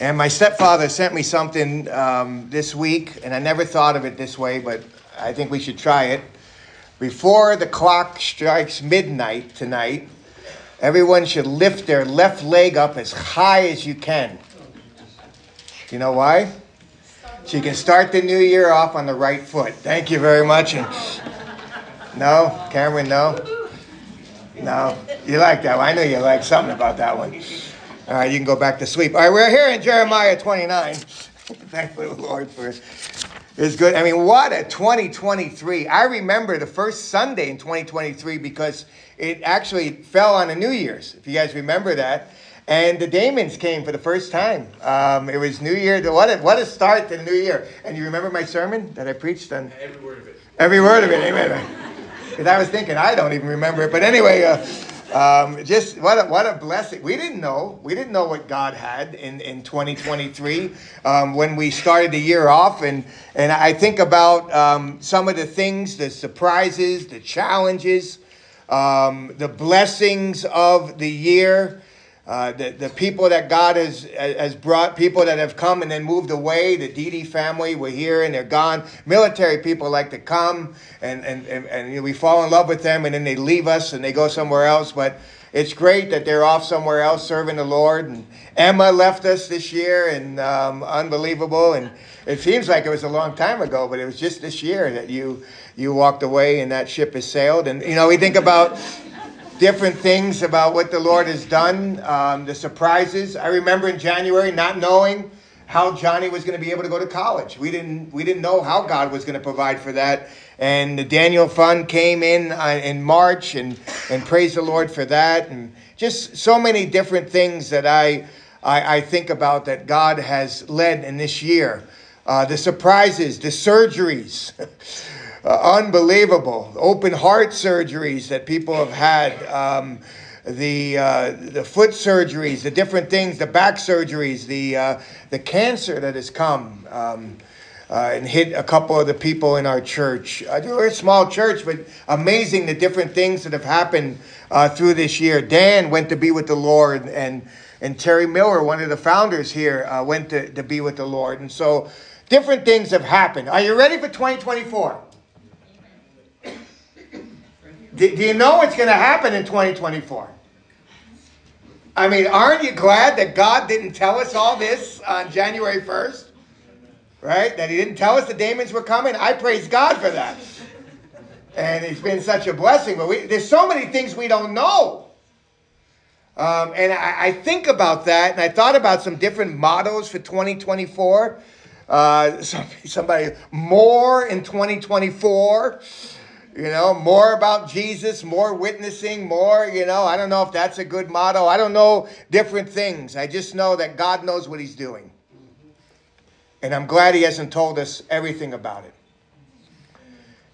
And my stepfather sent me something um, this week, and I never thought of it this way, but I think we should try it. Before the clock strikes midnight tonight, everyone should lift their left leg up as high as you can. You know why? So you can start the new year off on the right foot. Thank you very much. And no, Cameron, no. No, you like that one. I know you like something about that one. All right, you can go back to sleep. All right, we're here in Jeremiah 29. Thank the Lord for us. it's good. I mean, what a 2023. I remember the first Sunday in 2023 because it actually fell on a New Year's, if you guys remember that. And the Damons came for the first time. Um, it was New Year. What a, what a start to the New Year. And you remember my sermon that I preached on? Every word of it. Every word of it, amen. Because I was thinking, I don't even remember it. But anyway, uh, um, just what a, what a blessing. We didn't know. We didn't know what God had in, in 2023 um, when we started the year off. And, and I think about um, some of the things, the surprises, the challenges, um, the blessings of the year. Uh, the, the people that God has, has brought, people that have come and then moved away, the Didi family were here and they're gone. Military people like to come and, and, and, and we fall in love with them and then they leave us and they go somewhere else. But it's great that they're off somewhere else serving the Lord. And Emma left us this year and um, unbelievable. And it seems like it was a long time ago, but it was just this year that you, you walked away and that ship has sailed. And, you know, we think about different things about what the Lord has done, um, the surprises. I remember in January not knowing how Johnny was going to be able to go to college. We didn't we didn't know how God was going to provide for that. And the Daniel Fund came in uh, in March, and and praise the Lord for that. And just so many different things that I I, I think about that God has led in this year. Uh, the surprises, the surgeries. uh, unbelievable open heart surgeries that people have had. Um, the uh, the foot surgeries, the different things, the back surgeries, the uh, the cancer that has come um, uh, and hit a couple of the people in our church. Uh, we're a small church, but amazing the different things that have happened uh, through this year. Dan went to be with the Lord, and and Terry Miller, one of the founders here, uh, went to, to be with the Lord, and so different things have happened. Are you ready for 2024? Do, do you know what's going to happen in 2024? I mean, aren't you glad that God didn't tell us all this on January 1st? Right? That He didn't tell us the demons were coming? I praise God for that. And it's been such a blessing. But we, there's so many things we don't know. Um, and I, I, think about that, and I thought about some different mottos for 2024. Uh, somebody, more in 2024. You know, more about Jesus, more witnessing, more, you know, I don't know if that's a good motto. I don't know different things. I just know that God knows what He's doing. And I'm glad He hasn't told us everything about it.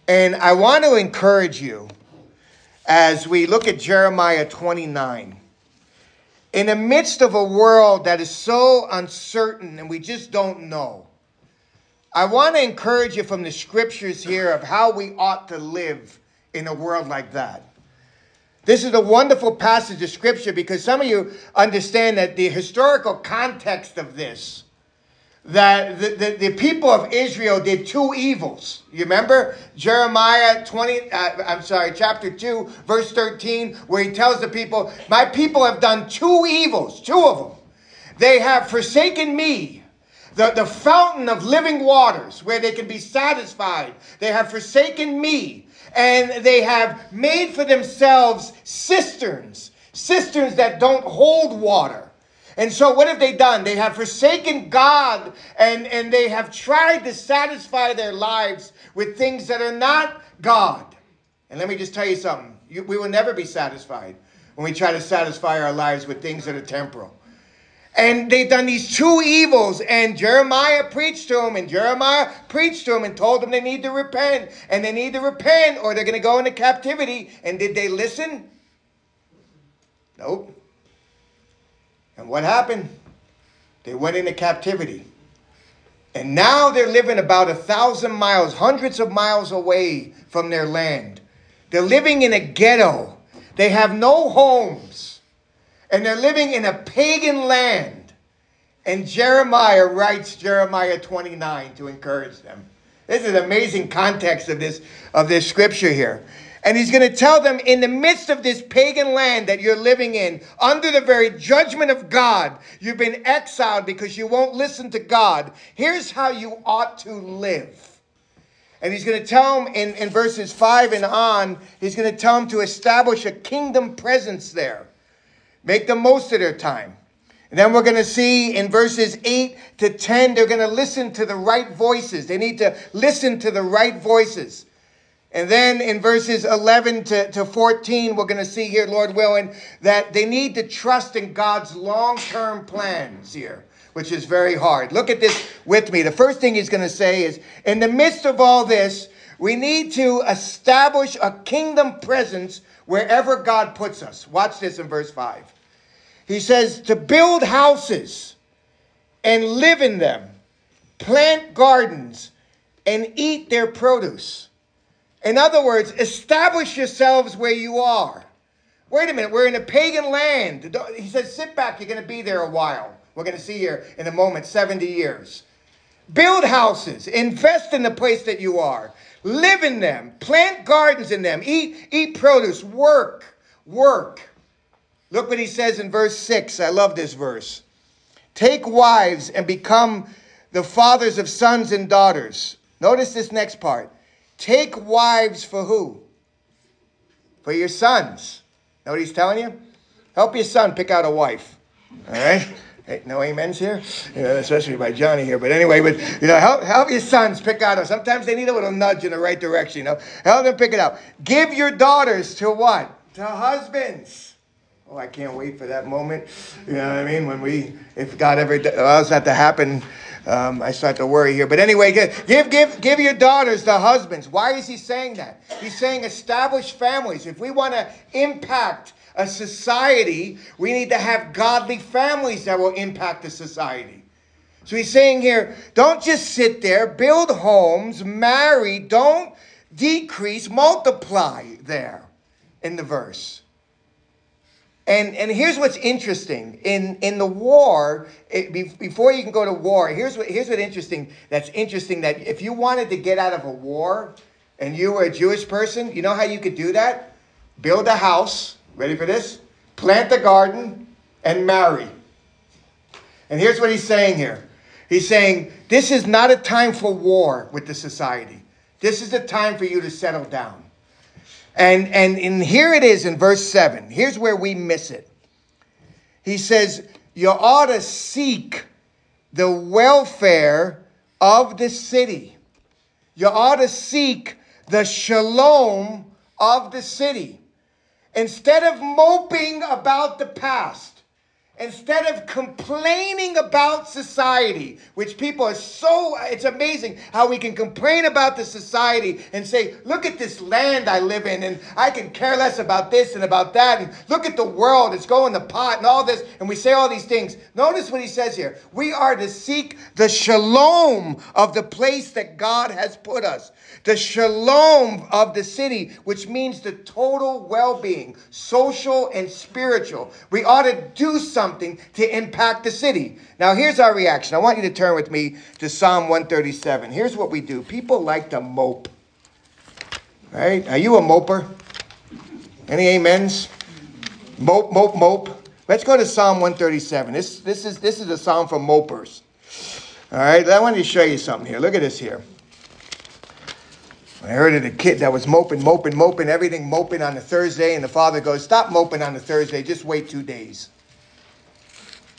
And I want to encourage you as we look at Jeremiah 29. In the midst of a world that is so uncertain and we just don't know, I want to encourage you from the scriptures here of how we ought to live in a world like that. This is a wonderful passage of scripture because some of you understand that the historical context of this, that the, the, the people of Israel did two evils. You remember Jeremiah 20, uh, I'm sorry, chapter 2, verse 13, where he tells the people, My people have done two evils, two of them. They have forsaken me the, the fountain of living waters where they can be satisfied. They have forsaken me and they have made for themselves cisterns, cisterns that don't hold water. And so, what have they done? They have forsaken God and, and they have tried to satisfy their lives with things that are not God. And let me just tell you something you, we will never be satisfied when we try to satisfy our lives with things that are temporal. And they've done these two evils, and Jeremiah preached to them, and Jeremiah preached to them and told them they need to repent, and they need to repent, or they're going to go into captivity. And did they listen? Nope. And what happened? They went into captivity. And now they're living about a thousand miles, hundreds of miles away from their land. They're living in a ghetto. They have no homes and they're living in a pagan land. And Jeremiah writes Jeremiah 29 to encourage them. This is an amazing context of this, of this scripture here. And he's going to tell them in the midst of this pagan land that you're living in, under the very judgment of God, you've been exiled because you won't listen to God. Here's how you ought to live. And he's going to tell them in, in verses 5 and on, he's going to tell them to establish a kingdom presence there. Make the most of their time. And then we're going to see in verses 8 to 10, they're going to listen to the right voices. They need to listen to the right voices. And then in verses 11 to, to 14, we're going to see here, Lord willing, that they need to trust in God's long term plans here, which is very hard. Look at this with me. The first thing he's going to say is in the midst of all this, we need to establish a kingdom presence wherever God puts us. Watch this in verse 5. He says to build houses and live in them, plant gardens and eat their produce. In other words, establish yourselves where you are. Wait a minute, we're in a pagan land. He says, sit back, you're going to be there a while. We're going to see here in a moment 70 years. Build houses, invest in the place that you are, live in them, plant gardens in them, eat, eat produce, work, work. Look what he says in verse 6. I love this verse. Take wives and become the fathers of sons and daughters. Notice this next part. Take wives for who? For your sons. Know what he's telling you? Help your son pick out a wife. All right? Hey, no amens here, you know, especially by Johnny here. But anyway, but you know, help help your sons pick out. Sometimes they need a little nudge in the right direction. You know, help them pick it out. Give your daughters to what? To husbands Oh, I can't wait for that moment. You know what I mean? When we, if God ever allows that to happen, um, I start to worry here. But anyway, give, give, give your daughters to husbands. Why is he saying that? He's saying establish families. If we want to impact a society, we need to have godly families that will impact the society. So he's saying here, don't just sit there, build homes, marry, don't decrease, multiply there in the verse. And, and here's what's interesting. In, in the war, eh, it, before you can go to war, here's what, here's what interesting that's interesting that if you wanted to get out of a war and you were a Jewish person, you know how you could do that? Build a house, ready for this? Plant a garden and marry. And here's what he's saying here. He's saying, this is not a time for war with the society. This is a time for you to settle down. And, and, and here it is in verse 7. Here's where we miss it. He says, You ought to seek the welfare of the city. You ought to seek the shalom of the city. Instead of moping about the past, Instead of complaining about society, which people are so, it's amazing how we can complain about the society and say, look at this land I live in, and I can care less about this and about that, and look at the world, it's going to pot and all this, and we say all these things. Notice what he says here. We are to seek the shalom of the place that God has put us the shalom of the city, which means the total well being, social and spiritual. We ought to do something to impact the city. Now, here's our reaction. I want you to turn with me to Psalm 137. Here's what we do people like to mope. Right? Are you a moper? Any amens? Mope, mope, mope. Let's go to Psalm 137. This, this, is, this is a psalm for mopers. All right, I wanted to show you something here. Look at this here. I heard of a kid that was moping, moping, moping, everything moping on a Thursday, and the father goes, Stop moping on a Thursday, just wait two days.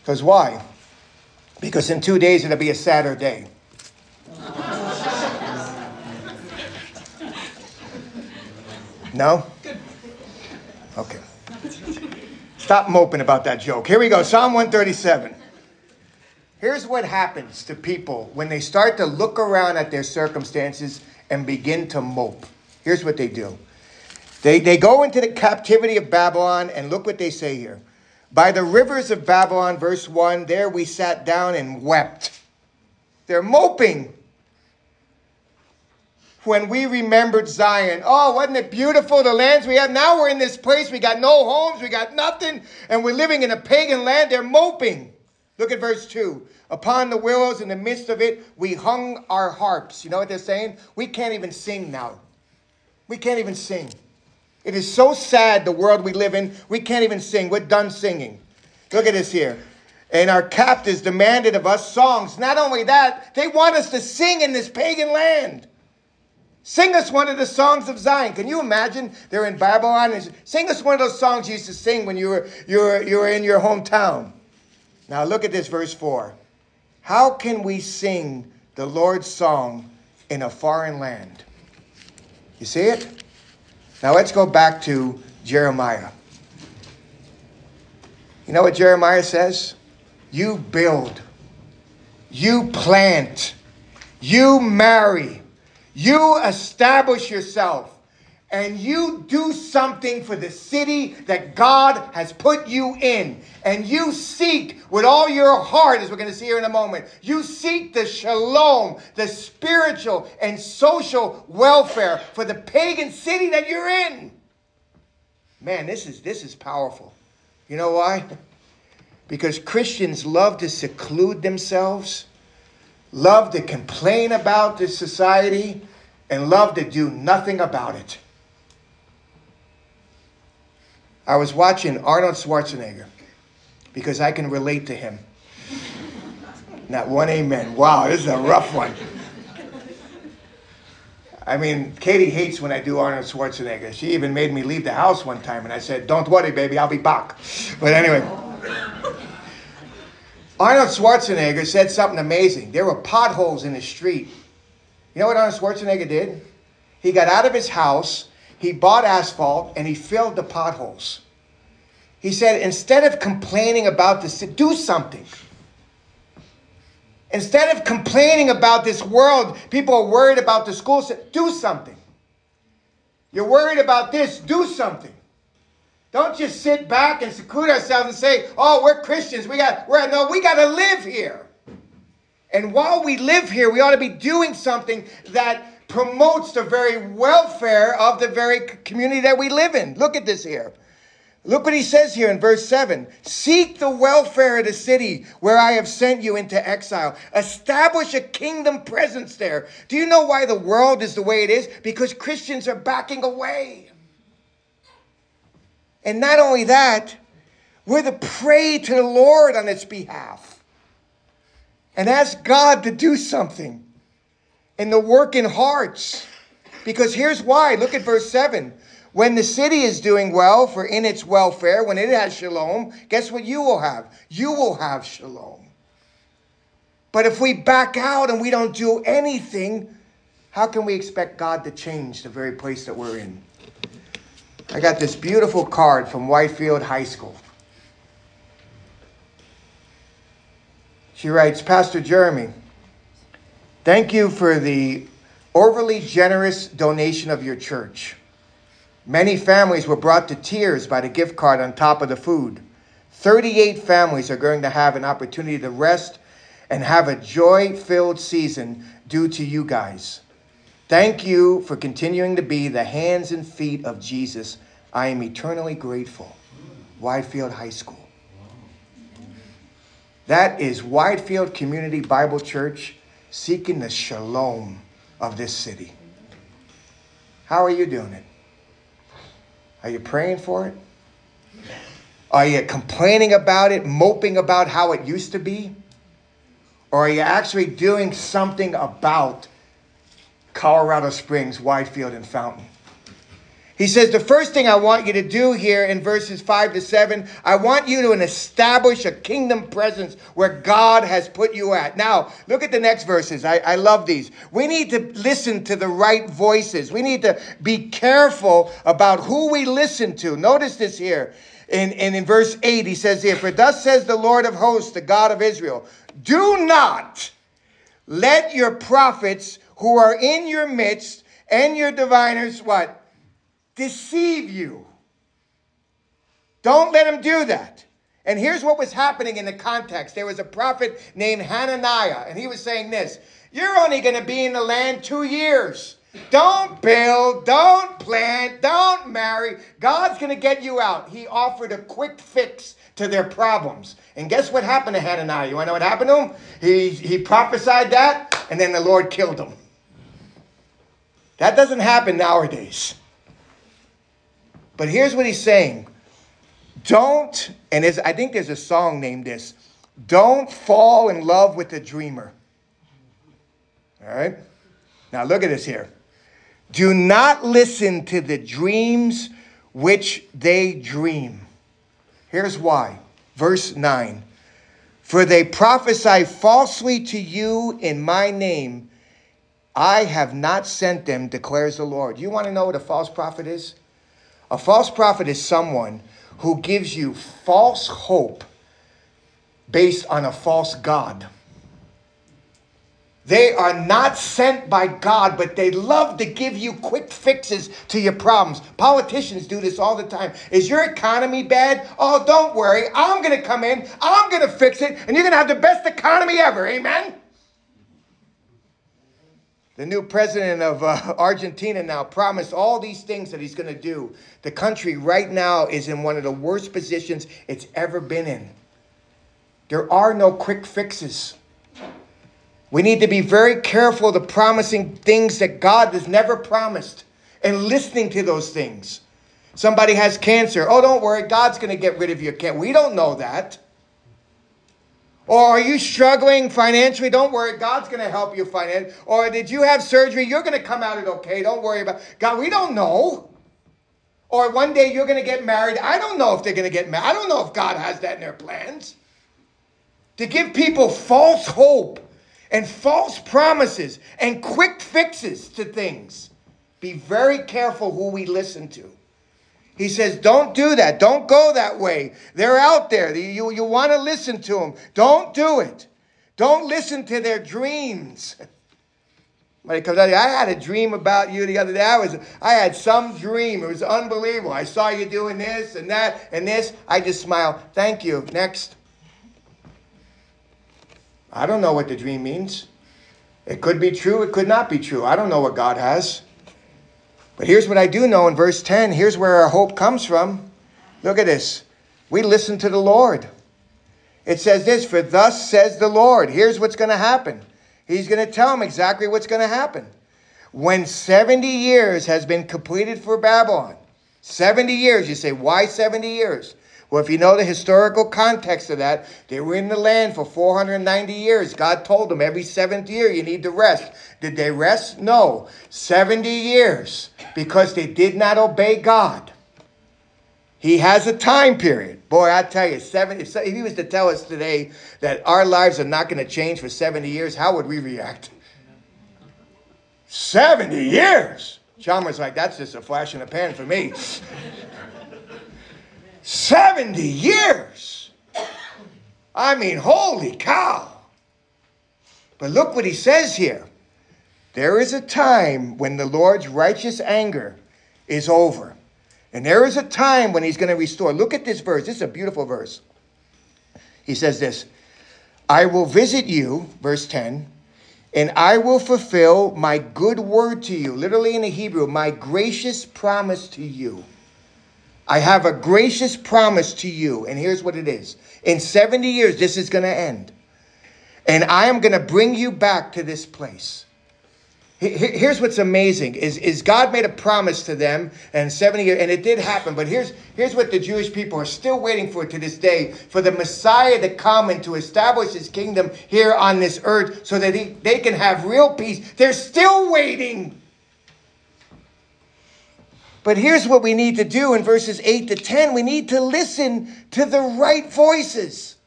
Because why? Because in two days it'll be a Saturday. no? Okay. Stop moping about that joke. Here we go Psalm 137. Here's what happens to people when they start to look around at their circumstances and begin to mope. Here's what they do they, they go into the captivity of Babylon, and look what they say here. By the rivers of Babylon, verse 1, there we sat down and wept. They're moping when we remembered Zion. Oh, wasn't it beautiful, the lands we have? Now we're in this place, we got no homes, we got nothing, and we're living in a pagan land. They're moping. Look at verse 2. Upon the willows in the midst of it, we hung our harps. You know what they're saying? We can't even sing now. We can't even sing. It is so sad, the world we live in. We can't even sing. We're done singing. Look at this here. And our captors demanded of us songs. Not only that, they want us to sing in this pagan land. Sing us one of the songs of Zion. Can you imagine? They're in Babylon. Sing us one of those songs you used to sing when you were, you were, you were in your hometown. Now look at this, verse 4. How can we sing the Lord's song in a foreign land? You see it? Now let's go back to Jeremiah. You know what Jeremiah says? You build, you plant, you marry, you establish yourself and you do something for the city that God has put you in, and you seek with all your heart, as we're going to see here in a moment, you seek the shalom, the spiritual and social welfare for the pagan city that you're in. Man, this is this is powerful. You know why? Because Christians love to seclude themselves, love to complain about this society, and love to do nothing about it. I was watching Arnold Schwarzenegger because I can relate to him. Not one amen. Wow, this is a rough one. I mean, Katie hates when I do Arnold Schwarzenegger. She even made me leave the house one time, and I said, Don't worry, baby, I'll be back. But anyway, Arnold Schwarzenegger said something amazing. There were potholes in the street. You know what Arnold Schwarzenegger did? He got out of his house he bought asphalt and he filled the potholes. He said, instead of complaining about this, do something. Instead of complaining about this world, people are worried about the schools. Do something. You're worried about this, do something. Don't just sit back and seclude ourselves and say, "Oh, we're Christians. We got we're no, we got to live here." And while we live here, we ought to be doing something that promotes the very welfare of the very community that we live in. Look at this here. Look what he says here in verse 7 Seek the welfare of the city where I have sent you into exile. Establish a kingdom presence there. Do you know why the world is the way it is? Because Christians are backing away. And not only that, we're to pray to the Lord on its behalf and ask God to do something and the work in hearts. Because here's why. Look at verse 7. When the city is doing well for in its welfare, when it has shalom, guess what you will have? You will have shalom. But if we back out and we don't do anything, how can we expect God to change the very place that we're in? I got this beautiful card from Widefield High School. She writes, Pastor Jeremy, Thank you for the overly generous donation of your church. Many families were brought to tears by the gift card on top of the food. 38 families are going to have an opportunity to rest and have a joy filled season due to you guys. Thank you for continuing to be the hands and feet of Jesus. I am eternally grateful. Widefield High School. That is Widefield Community Bible Church seeking the shalom of this city. How are you doing it? Are you praying for it? Are you complaining about it, moping about how it used to be? Or are you actually doing something about Colorado Springs, Widefield, and Fountain? He says, The first thing I want you to do here in verses 5 to 7, I want you to establish a kingdom presence where God has put you at. Now, look at the next verses. I, I love these. We need to listen to the right voices. We need to be careful about who we listen to. Notice this here. In, in verse 8, he says here, For thus says the Lord of hosts, the God of Israel, do not let your prophets who are in your midst and your diviners, what? Deceive you. Don't let him do that. And here's what was happening in the context. There was a prophet named Hananiah, and he was saying this You're only going to be in the land two years. Don't build, don't plant, don't marry. God's going to get you out. He offered a quick fix to their problems. And guess what happened to Hananiah? You want to know what happened to him? He, he prophesied that, and then the Lord killed him. That doesn't happen nowadays. But here's what he's saying don't, and I think there's a song named this Don't fall in love with a dreamer. All right? Now look at this here. Do not listen to the dreams which they dream. Here's why. Verse 9 For they prophesy falsely to you in my name. I have not sent them, declares the Lord. You want to know what a false prophet is? A false prophet is someone who gives you false hope based on a false God. They are not sent by God, but they love to give you quick fixes to your problems. Politicians do this all the time. Is your economy bad? Oh, don't worry. I'm going to come in, I'm going to fix it, and you're going to have the best economy ever. Amen? The new president of uh, Argentina now promised all these things that he's going to do. The country right now is in one of the worst positions it's ever been in. There are no quick fixes. We need to be very careful to promising things that God has never promised and listening to those things. Somebody has cancer. Oh, don't worry, God's going to get rid of your cancer. We don't know that. Or are you struggling financially? Don't worry, God's going to help you financially. Or did you have surgery? You're going to come out it okay. Don't worry about God. We don't know. Or one day you're going to get married. I don't know if they're going to get married. I don't know if God has that in their plans. To give people false hope and false promises and quick fixes to things. Be very careful who we listen to. He says, don't do that. Don't go that way. They're out there. You, you want to listen to them. Don't do it. Don't listen to their dreams. Somebody comes out, I had a dream about you the other day. I, was, I had some dream. It was unbelievable. I saw you doing this and that and this. I just smile. Thank you. Next. I don't know what the dream means. It could be true, it could not be true. I don't know what God has. But here's what I do know in verse 10. Here's where our hope comes from. Look at this. We listen to the Lord. It says this For thus says the Lord. Here's what's going to happen. He's going to tell them exactly what's going to happen. When 70 years has been completed for Babylon, 70 years, you say, why 70 years? Well, if you know the historical context of that, they were in the land for 490 years. God told them every seventh year you need to rest. Did they rest? No. 70 years because they did not obey God. He has a time period. Boy, I tell you, seven, if, if he was to tell us today that our lives are not going to change for 70 years, how would we react? 70 years? Chalmers like, that's just a flash in the pan for me. 70 years. I mean, holy cow. But look what he says here. There is a time when the Lord's righteous anger is over. And there is a time when he's going to restore. Look at this verse. This is a beautiful verse. He says this I will visit you, verse 10, and I will fulfill my good word to you. Literally in the Hebrew, my gracious promise to you. I have a gracious promise to you, and here's what it is. In 70 years, this is going to end. And I am going to bring you back to this place. Here's what's amazing is, is God made a promise to them and 70 years, and it did happen. But here's, here's what the Jewish people are still waiting for to this day for the Messiah to come and to establish his kingdom here on this earth so that he, they can have real peace. They're still waiting. But here's what we need to do in verses 8 to 10 we need to listen to the right voices.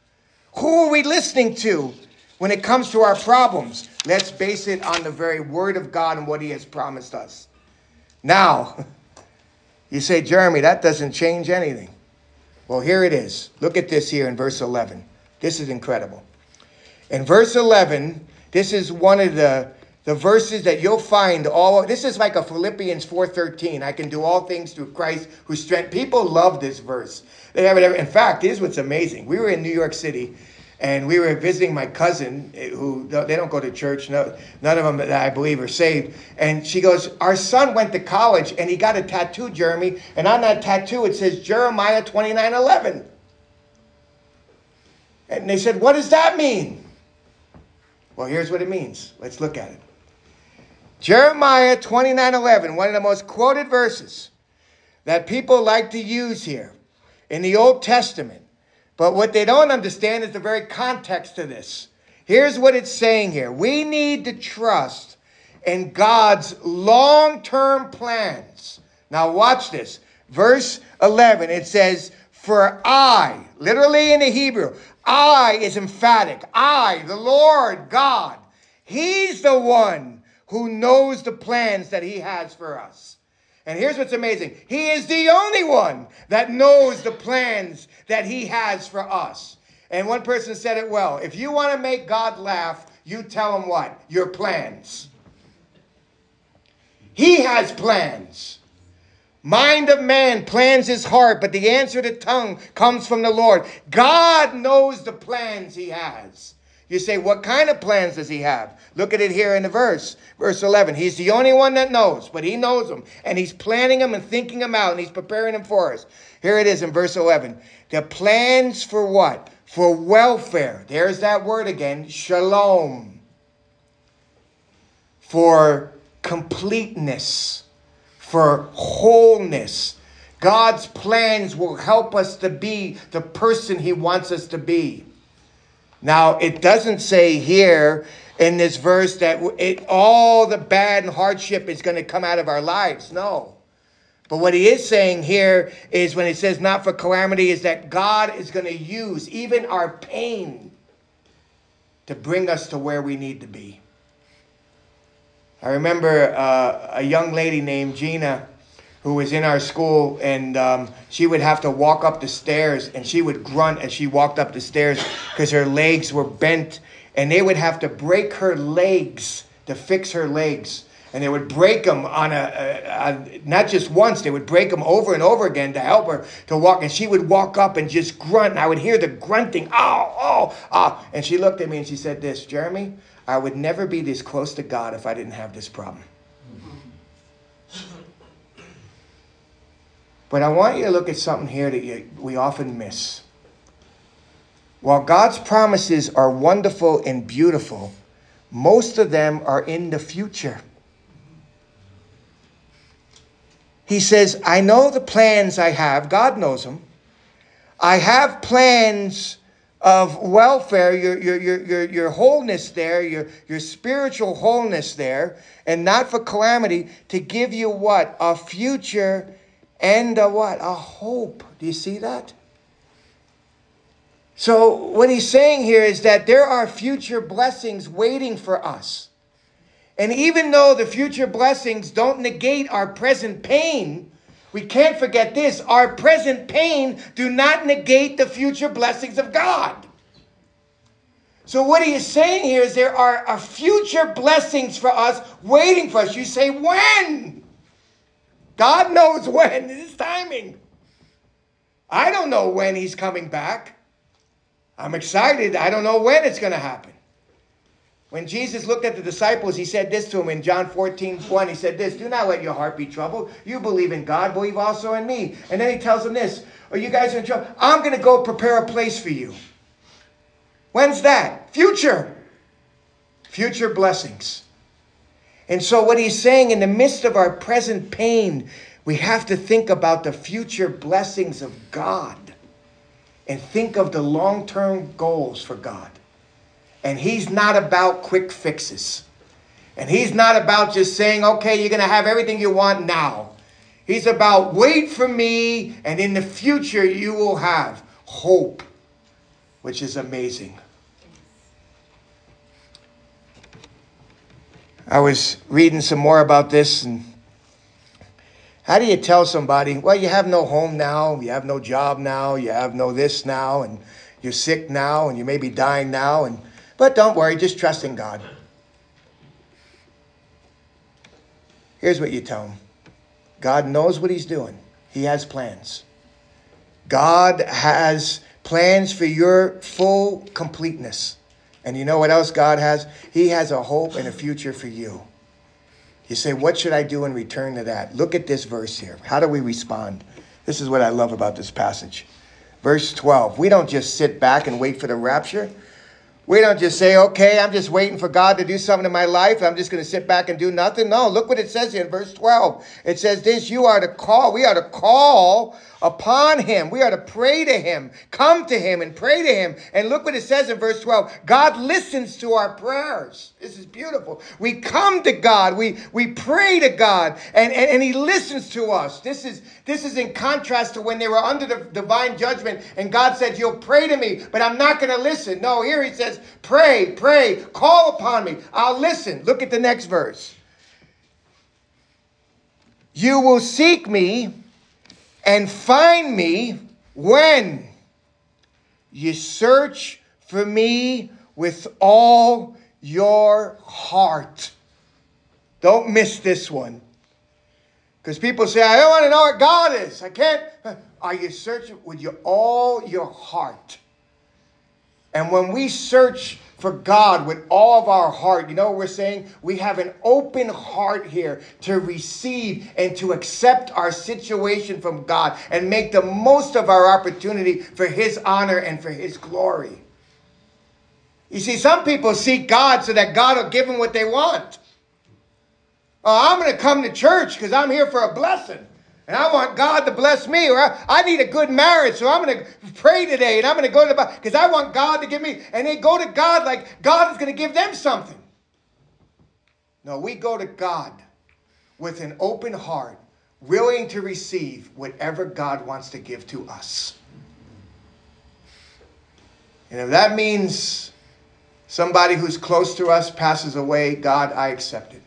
Who are we listening to when it comes to our problems? Let's base it on the very word of God and what He has promised us. Now, you say, Jeremy, that doesn't change anything. Well, here it is. Look at this here in verse 11. This is incredible. In verse 11, this is one of the the verses that you'll find all this is like a philippians 4.13 i can do all things through christ who strength people love this verse they have it every, in fact here's what's amazing we were in new york city and we were visiting my cousin eh, who they don't go to church no, none of them that i believe are saved and she goes our son went to college and he got a tattoo jeremy and on that tattoo it says jeremiah 29.11 And they said, What does that mean? Well, here's what it means. Let's look at it. Jeremiah 29 11, one of the most quoted verses that people like to use here in the Old Testament. But what they don't understand is the very context of this. Here's what it's saying here we need to trust in God's long term plans. Now, watch this. Verse 11, it says, For I, literally in the Hebrew, I is emphatic. I, the Lord God, He's the one who knows the plans that He has for us. And here's what's amazing He is the only one that knows the plans that He has for us. And one person said it well if you want to make God laugh, you tell him what? Your plans. He has plans. Mind of man plans his heart, but the answer to tongue comes from the Lord. God knows the plans he has. You say, what kind of plans does he have? Look at it here in the verse, verse 11. He's the only one that knows, but he knows them, and he's planning them and thinking them out, and he's preparing them for us. Here it is in verse 11. The plans for what? For welfare. There's that word again, shalom. For completeness for wholeness. God's plans will help us to be the person He wants us to be. Now, it doesn't say here in this verse that it, all the bad and hardship is going to come out of our lives. No. But what he is saying here is when he says not for calamity, is that God is going to use even our pain to bring us to where we need to be. I remember uh, a young lady named Gina who was in our school, and um, she would have to walk up the stairs, and she would grunt as she walked up the stairs because her legs were bent, and they would have to break her legs to fix her legs. And they would break them on a, a, a, not just once, they would break them over and over again to help her to walk. And she would walk up and just grunt. And I would hear the grunting, oh, oh, oh. And she looked at me and she said, This, Jeremy, I would never be this close to God if I didn't have this problem. But I want you to look at something here that you, we often miss. While God's promises are wonderful and beautiful, most of them are in the future. He says, I know the plans I have. God knows them. I have plans of welfare, your, your, your, your, your wholeness there, your, your spiritual wholeness there, and not for calamity, to give you what? A future and a what? A hope. Do you see that? So, what he's saying here is that there are future blessings waiting for us. And even though the future blessings don't negate our present pain, we can't forget this our present pain do not negate the future blessings of God. So, what he is saying here is there are, future blessings for us waiting for us. You say, when? God knows when, his timing. I don't know when he's coming back. I'm excited. I don't know when it's going to happen. When Jesus looked at the disciples, he said this to them in John 14, 1. He said this, do not let your heart be troubled. You believe in God, believe also in me. And then he tells them this, are you guys in trouble? I'm going to go prepare a place for you. When's that? Future. Future blessings. And so, what he's saying in the midst of our present pain, we have to think about the future blessings of God and think of the long term goals for God. And he's not about quick fixes. And he's not about just saying, okay, you're going to have everything you want now. He's about wait for me, and in the future, you will have hope, which is amazing. I was reading some more about this, and how do you tell somebody, well, you have no home now, you have no job now, you have no this now, and you're sick now, and you may be dying now, and but don't worry, just trust in God. Here's what you tell him God knows what he's doing, he has plans. God has plans for your full completeness. And you know what else God has? He has a hope and a future for you. You say, What should I do in return to that? Look at this verse here. How do we respond? This is what I love about this passage. Verse 12. We don't just sit back and wait for the rapture. We don't just say, okay, I'm just waiting for God to do something in my life. I'm just going to sit back and do nothing. No, look what it says here in verse 12. It says this, you are to call, we are to call upon him. We are to pray to him, come to him and pray to him. And look what it says in verse 12. God listens to our prayers. This is beautiful. We come to God. We, we pray to God and, and, and he listens to us. This is, this is in contrast to when they were under the divine judgment and God said, you'll pray to me, but I'm not going to listen. No, here he says, pray, pray, call upon me. I'll listen. Look at the next verse. You will seek me and find me when you search for me with all your heart. Don't miss this one. Because people say, I don't want to know what God is. I can't. Are you searching with your, all your heart? And when we search for God with all of our heart. You know what we're saying? We have an open heart here to receive and to accept our situation from God and make the most of our opportunity for His honor and for His glory. You see, some people seek God so that God will give them what they want. Oh, I'm going to come to church because I'm here for a blessing. And I want God to bless me, or I, I need a good marriage, so I'm going to pray today, and I'm going to go to the because I want God to give me. And they go to God like God is going to give them something. No, we go to God with an open heart, willing to receive whatever God wants to give to us. And if that means somebody who's close to us passes away, God, I accept it.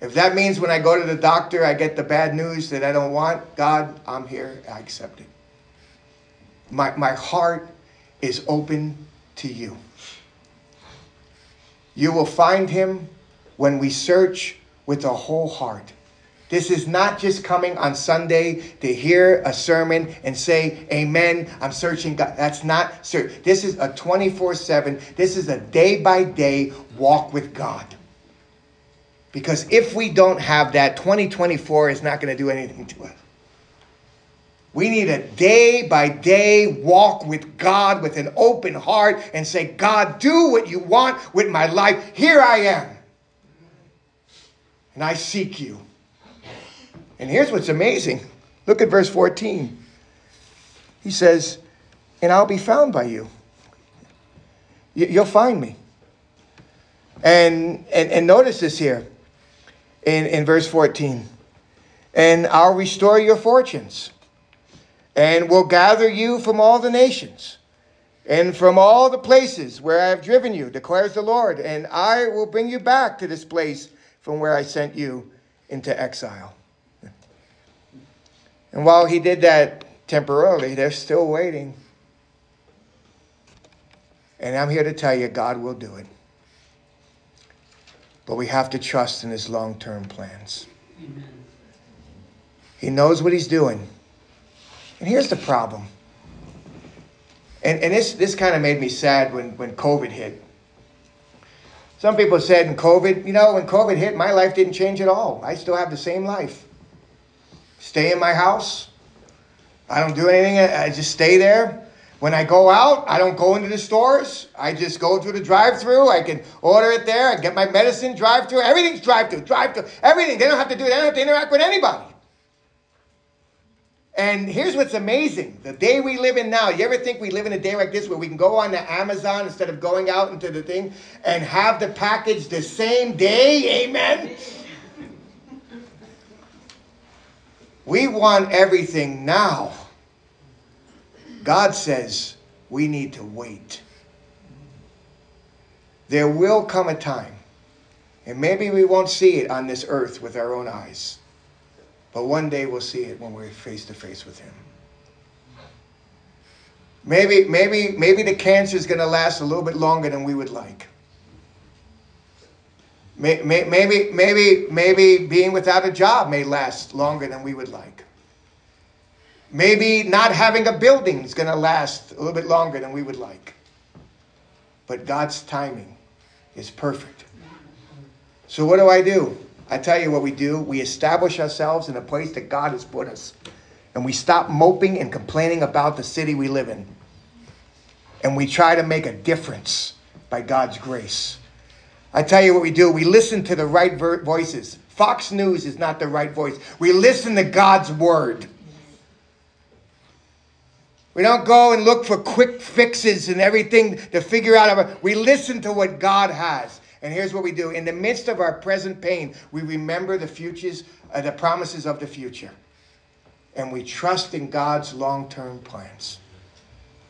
If that means when I go to the doctor, I get the bad news that I don't want, God, I'm here. I accept it. My, my heart is open to you. You will find him when we search with a whole heart. This is not just coming on Sunday to hear a sermon and say, Amen, I'm searching God. That's not search. This is a 24 7, this is a day by day walk with God. Because if we don't have that, 2024 is not going to do anything to us. We need a day by day walk with God with an open heart and say, God, do what you want with my life. Here I am. And I seek you. And here's what's amazing look at verse 14. He says, And I'll be found by you. You'll find me. And, and, and notice this here in, in verse 14. And I'll restore your fortunes, and will gather you from all the nations, and from all the places where I have driven you, declares the Lord, and I will bring you back to this place from where I sent you into exile. And while he did that temporarily, they're still waiting. And I'm here to tell you, God will do it. But we have to trust in his long term plans. Amen. He knows what he's doing. And here's the problem. And, and this, this kind of made me sad when, when COVID hit. Some people said in COVID, you know, when COVID hit, my life didn't change at all. I still have the same life. Stay in my house. I don't do anything. I just stay there. When I go out, I don't go into the stores. I just go through the drive-through. I can order it there. I get my medicine drive-through. Everything's drive-through, drive-through. Everything. They don't have to do it. They don't have to interact with anybody. And here's what's amazing. The day we live in now, you ever think we live in a day like this where we can go on to Amazon instead of going out into the thing and have the package the same day? Amen? We want everything now. God says we need to wait. There will come a time, and maybe we won't see it on this earth with our own eyes, but one day we'll see it when we're face to face with Him. Maybe, maybe, maybe the cancer is going to last a little bit longer than we would like. Maybe, maybe, maybe being without a job may last longer than we would like. Maybe not having a building is going to last a little bit longer than we would like. But God's timing is perfect. So, what do I do? I tell you what we do. We establish ourselves in a place that God has put us. and we stop moping and complaining about the city we live in. And we try to make a difference by God's grace. I tell you what we do we listen to the right voices. Fox News is not the right voice. We listen to God's word. We don't go and look for quick fixes and everything to figure out. We listen to what God has. And here's what we do. In the midst of our present pain, we remember the futures, uh, the promises of the future. And we trust in God's long-term plans.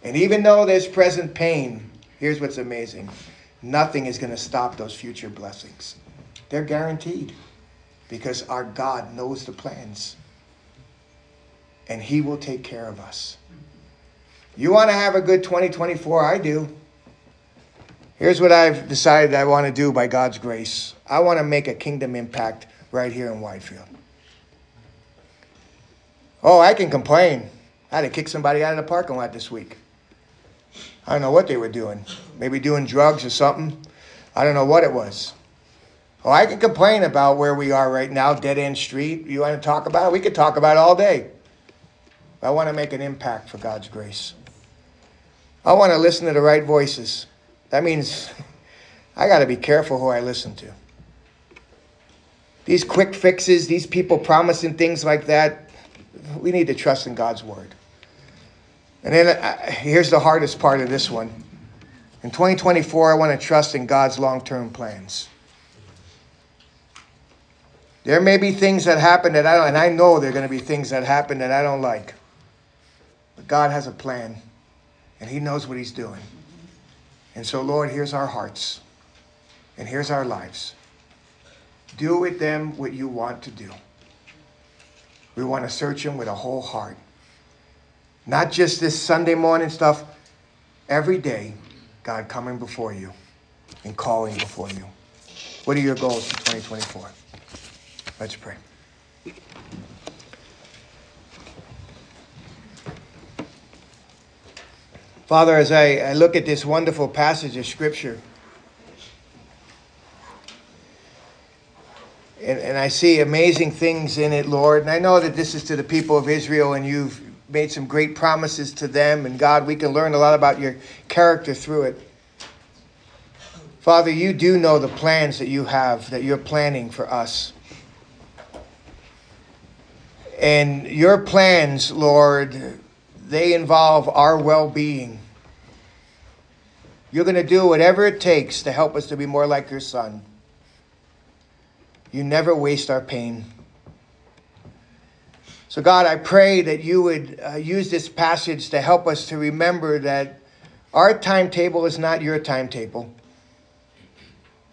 And even though there's present pain, here's what's amazing. Nothing is going to stop those future blessings. They're guaranteed because our God knows the plans. And he will take care of us. You want to have a good 2024? I do. Here's what I've decided I want to do by God's grace I want to make a kingdom impact right here in Widefield. Oh, I can complain. I had to kick somebody out of the parking lot this week. I don't know what they were doing. Maybe doing drugs or something. I don't know what it was. Oh, I can complain about where we are right now, dead end street. You want to talk about it? We could talk about it all day. I want to make an impact for God's grace. I want to listen to the right voices. That means I got to be careful who I listen to. These quick fixes, these people promising things like that, we need to trust in God's word. And then uh, here's the hardest part of this one. In 2024, I want to trust in God's long term plans. There may be things that happen that I don't, and I know there are going to be things that happen that I don't like. But God has a plan and He knows what He's doing. And so, Lord, here's our hearts, and here's our lives. Do with them what you want to do. We want to search them with a whole heart. Not just this Sunday morning stuff, every day, God coming before you and calling before you. What are your goals for 2024? Let's pray. Father, as I, I look at this wonderful passage of Scripture, and, and I see amazing things in it, Lord, and I know that this is to the people of Israel, and you've made some great promises to them, and God, we can learn a lot about your character through it. Father, you do know the plans that you have, that you're planning for us. And your plans, Lord, they involve our well being. You're going to do whatever it takes to help us to be more like your son. You never waste our pain. So, God, I pray that you would uh, use this passage to help us to remember that our timetable is not your timetable.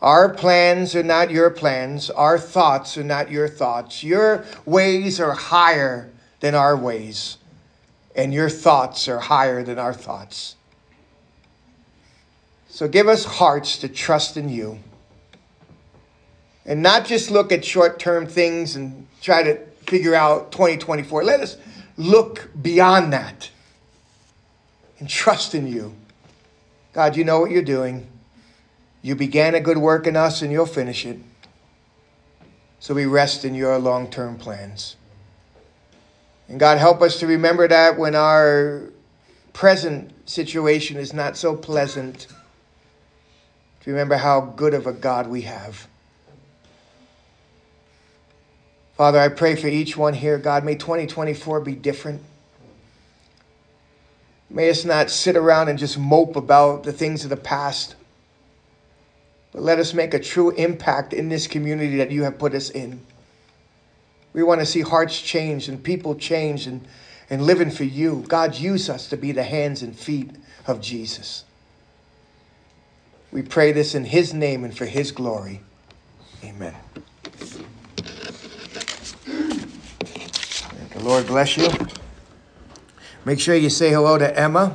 Our plans are not your plans. Our thoughts are not your thoughts. Your ways are higher than our ways and your thoughts are higher than our thoughts. So give us hearts to trust in you and not just look at short term things and try to figure out 2024. Let us look beyond that and trust in you. God, you know what you're doing. You began a good work in us and you'll finish it. So we rest in your long term plans. And God, help us to remember that when our present situation is not so pleasant, to remember how good of a God we have. Father, I pray for each one here. God, may 2024 be different. May us not sit around and just mope about the things of the past, but let us make a true impact in this community that you have put us in. We want to see hearts change and people change and, and living for you. God, use us to be the hands and feet of Jesus. We pray this in his name and for his glory. Amen. The Lord bless you. Make sure you say hello to Emma.